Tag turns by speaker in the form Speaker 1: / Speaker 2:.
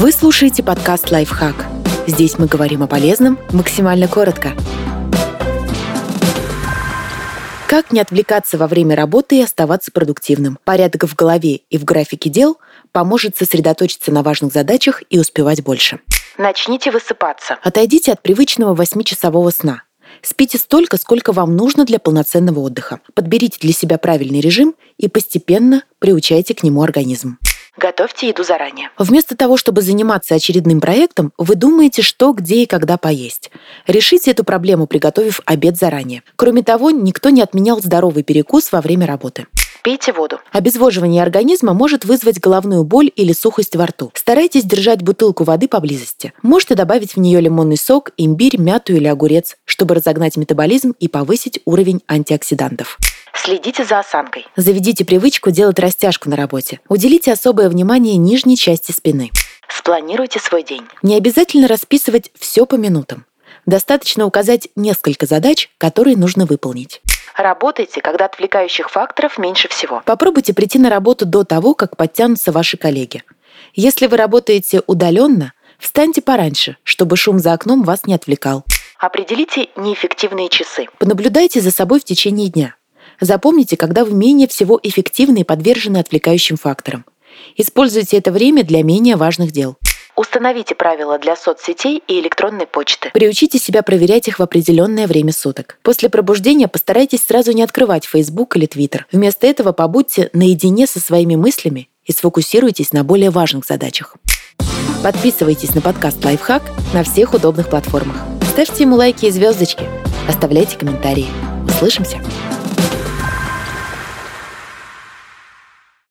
Speaker 1: Вы слушаете подкаст «Лайфхак». Здесь мы говорим о полезном максимально коротко. Как не отвлекаться во время работы и оставаться продуктивным? Порядок в голове и в графике дел поможет сосредоточиться на важных задачах и успевать больше.
Speaker 2: Начните высыпаться.
Speaker 1: Отойдите от привычного 8-часового сна. Спите столько, сколько вам нужно для полноценного отдыха. Подберите для себя правильный режим и постепенно приучайте к нему организм.
Speaker 2: Готовьте еду заранее.
Speaker 1: Вместо того, чтобы заниматься очередным проектом, вы думаете, что, где и когда поесть. Решите эту проблему, приготовив обед заранее. Кроме того, никто не отменял здоровый перекус во время работы.
Speaker 2: Пейте воду.
Speaker 1: Обезвоживание организма может вызвать головную боль или сухость во рту. Старайтесь держать бутылку воды поблизости. Можете добавить в нее лимонный сок, имбирь, мяту или огурец, чтобы разогнать метаболизм и повысить уровень антиоксидантов.
Speaker 2: Следите за осанкой.
Speaker 1: Заведите привычку делать растяжку на работе. Уделите особое внимание нижней части спины.
Speaker 2: Спланируйте свой день.
Speaker 1: Не обязательно расписывать все по минутам. Достаточно указать несколько задач, которые нужно выполнить.
Speaker 2: Работайте, когда отвлекающих факторов меньше всего.
Speaker 1: Попробуйте прийти на работу до того, как подтянутся ваши коллеги. Если вы работаете удаленно, встаньте пораньше, чтобы шум за окном вас не отвлекал.
Speaker 2: Определите неэффективные часы.
Speaker 1: Понаблюдайте за собой в течение дня. Запомните, когда вы менее всего эффективны и подвержены отвлекающим факторам. Используйте это время для менее важных дел.
Speaker 2: Установите правила для соцсетей и электронной почты.
Speaker 1: Приучите себя проверять их в определенное время суток. После пробуждения постарайтесь сразу не открывать Facebook или Twitter. Вместо этого побудьте наедине со своими мыслями и сфокусируйтесь на более важных задачах. Подписывайтесь на подкаст «Лайфхак» на всех удобных платформах. Ставьте ему лайки и звездочки. Оставляйте комментарии. Услышимся!